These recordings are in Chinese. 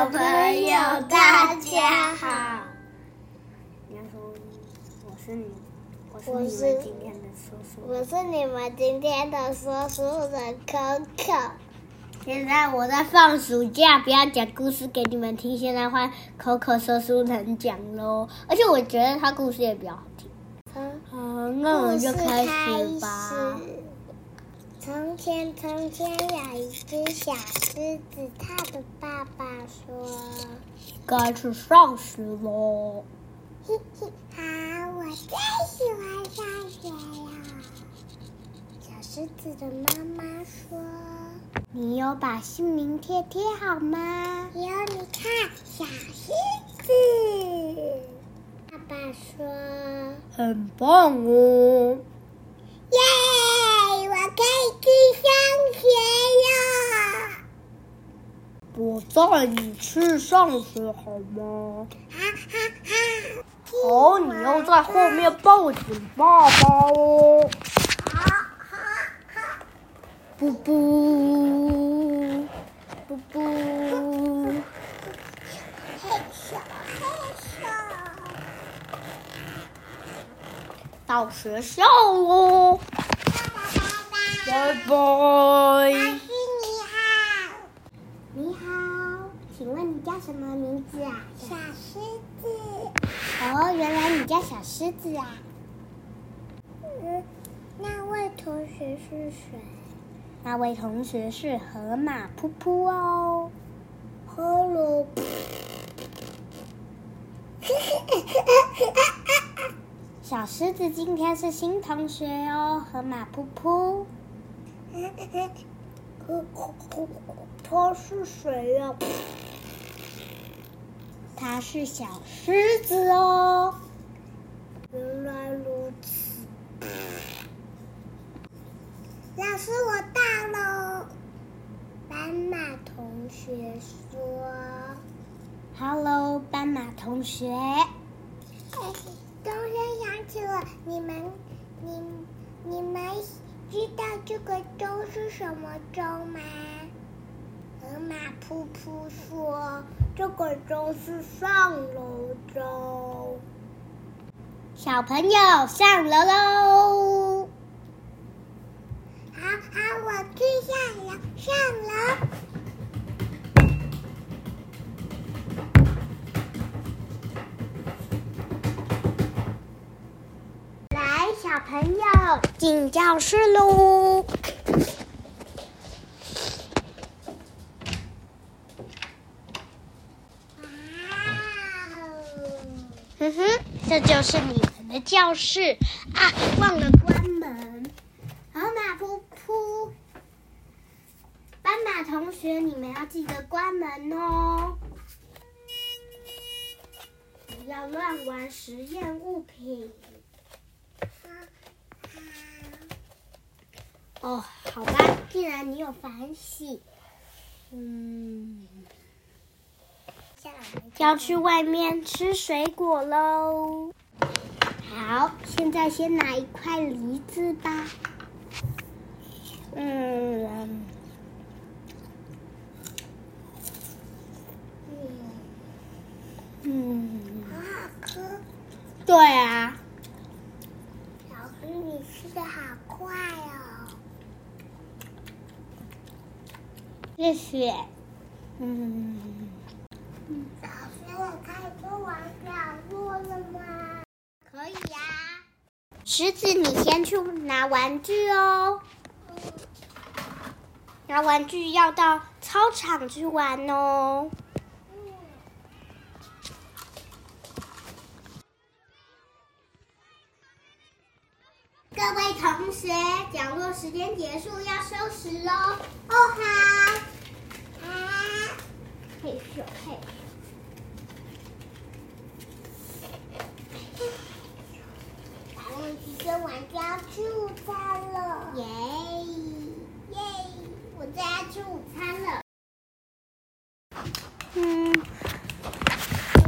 小朋友，大家好。你要说我是你，我是你们今天的叔叔。我是你们今天的叔叔的 Coco。现在我在放暑假，不要讲故事给你们听。现在换 Coco 说书人讲喽，而且我觉得他故事也比较好听。从好，那我们就开始吧。从前，从前有一只小狮子，它的爸爸说该去上学喽。：“嘿嘿，好，我最喜欢上学了。”小狮子的妈妈说你有把姓名贴贴好吗？：“有，你看，小狮子。”爸爸说很棒哦。：“耶，我可以去上学了。”我带你去上学好吗？好，你要在后面抱紧爸爸哦。布布，布布，嘿咻嘿咻，到学校喽，拜拜。老师你好，你好，请问你叫什么名字啊？小狮子。哦，原来你叫小狮子啊。嗯，那位同学是谁？那位同学是河马噗噗哦。Hello。小狮子今天是新同学哦，河马噗噗。他是谁呀、他是小狮子哦。原来如此。老师，我到喽。斑马同学说 Hello，斑马同学。：“同学想起了你们，你你们知道这个钟是什么钟吗？”河马噗噗说：“这个钟是上楼钟。”小朋友上楼喽！好好，我去下楼，上楼。来，小朋友，进教室喽！哼哼，这就是你们的教室啊！忘了关门。好马噗噗，斑马同学，你们要记得关门哦，不要乱玩实验物品。哦，好吧，既然你有反省，嗯，要去外面吃水果喽。好，现在先拿一块梨子吧。嗯，嗯，好好吃。对啊，老师，你吃的好快哦！谢谢。嗯，老师，我可以去玩角落了吗？可以呀、石子，你先去拿玩具哦。拿玩具要到操场去玩哦。各位同学，讲座时间结束，要收拾喽。哦，好。啊，嘿咻嘿。咱们去跟玩家吃午餐了。耶耶！我最爱吃午餐了。嗯，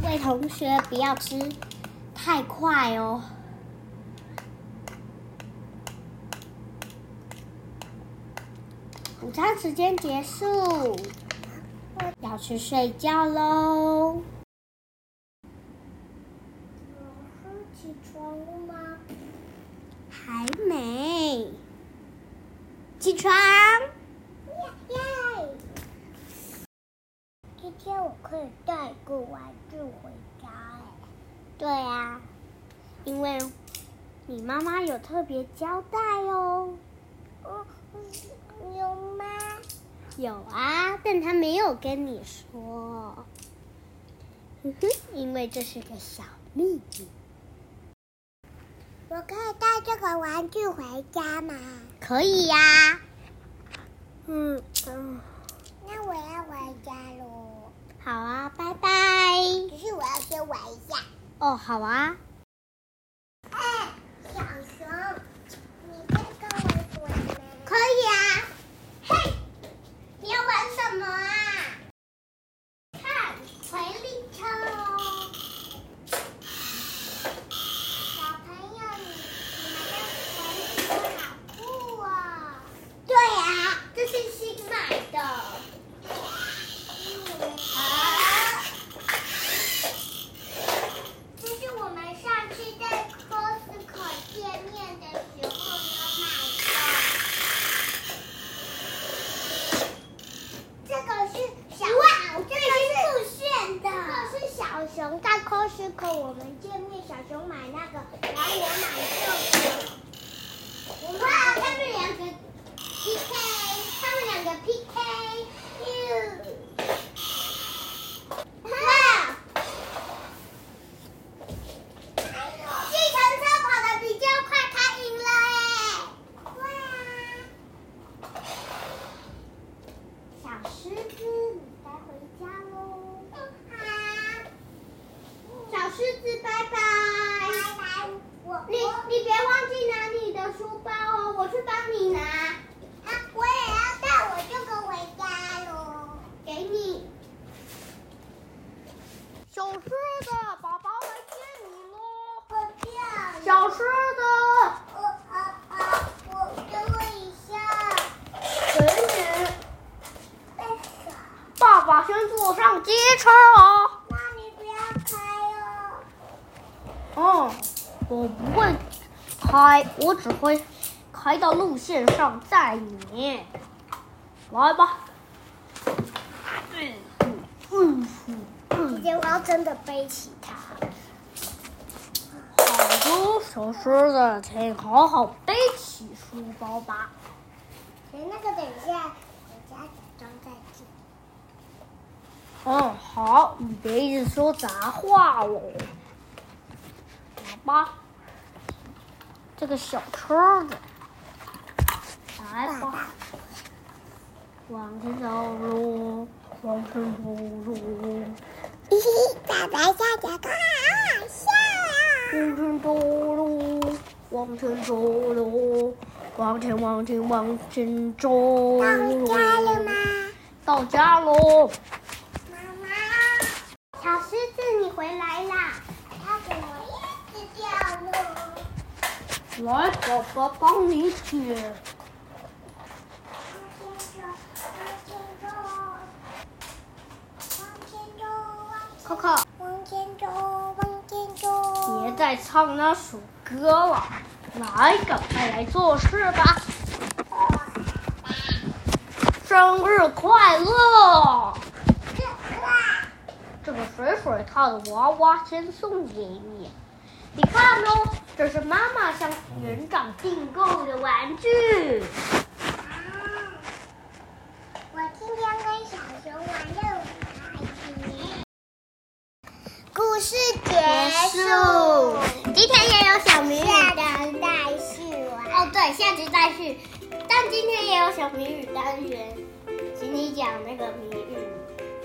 各位同学不要吃太快哦。午餐时间结束，要去睡觉喽。起床了吗？还没。起床。耶！今天我可以带个玩具回家哎。对呀，因为你妈妈有特别交代哦。嗯，有吗？有啊，但她没有跟你说。因为这是个小秘密。我可以带这个玩具回家吗？可以呀。嗯嗯，那我要回家喽。好啊，拜拜。可是我要先玩一下。哦，好啊。哎，小熊，你可以跟我玩吗？可以啊。嘿，你要玩什么啊？看，回力车哦。小朋友，你你们的玩具好酷哦。对呀、这是新买的。啊！这是我们上次在 Costco 见面的时候有买的。这个是小哇这个这是炫的。这个是小熊在 Costco 我们见面，小熊买那个，然后我买这个。我哇，买他们两个 PK，他们两个 PK。哇！计程车跑得比较快，他赢了哎！哇！小狮子，你该回家喽。好。小狮子，拜拜。拜拜。我你你别忘记拿你的书包哦，我去帮你拿。啊，我也要带我这个回家喽。给你。小狮子，爸爸来接你喽。我这样。小狮子，我啊啊！我等我一下。给你。为啥？爸爸先坐上机车哦。那你不要开哦。哦，我不会开，我只会开到路线上载你。来吧。嗯嗯嗯嗯。今天我要真的背起它。好的，小狮子，请好好背起书包吧。哎，那个等一下，回家假装再见。嗯，好，你别一直说杂话哦。来吧，这个小车子，来吧，往前走路，往前走路，嘿嘿，爸爸下脚好好笑啊！往前走路，往前走路，往前往前往前走路。到家了吗？到家喽。妈妈，小狮子，你回来啦！它怎么一直掉落？来，爸爸帮你捡。往前走，往前走，往前走，可可，往前走，往前走。别再唱那首歌了，来，赶快来做事吧！生日快乐！这个水水套的娃娃先送给你，你看哦，这是妈妈向园长订购的玩具。再续。但今天也有小谜语单元，请你讲那个谜语。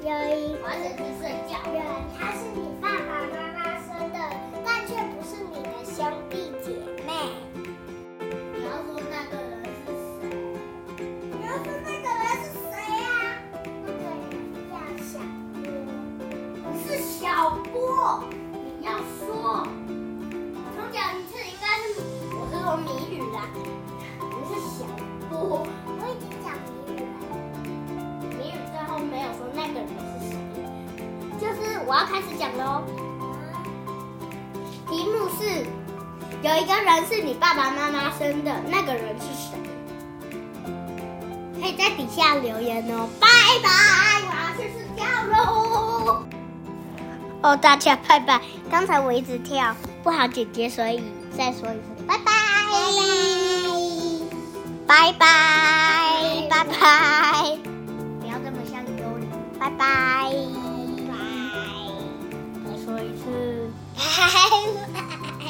有一完整去睡觉。人，他是你爸爸妈妈生的，但却不是你的兄弟姐妹。你要说那个人是谁？你要说那个人是谁呀、那个人叫小波。不是小波，我要开始讲喽。题目是：有一个人是你爸爸妈妈生的，那个人是谁？可以在底下留言哦。拜拜，我要去睡觉喽。哦，大家拜拜。刚才我一直跳不好姐姐，所以再说一次，拜拜，拜拜，拜拜。不要这么像幽灵，拜拜，拜。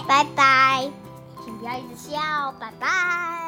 拜拜，请不要一直笑，拜拜。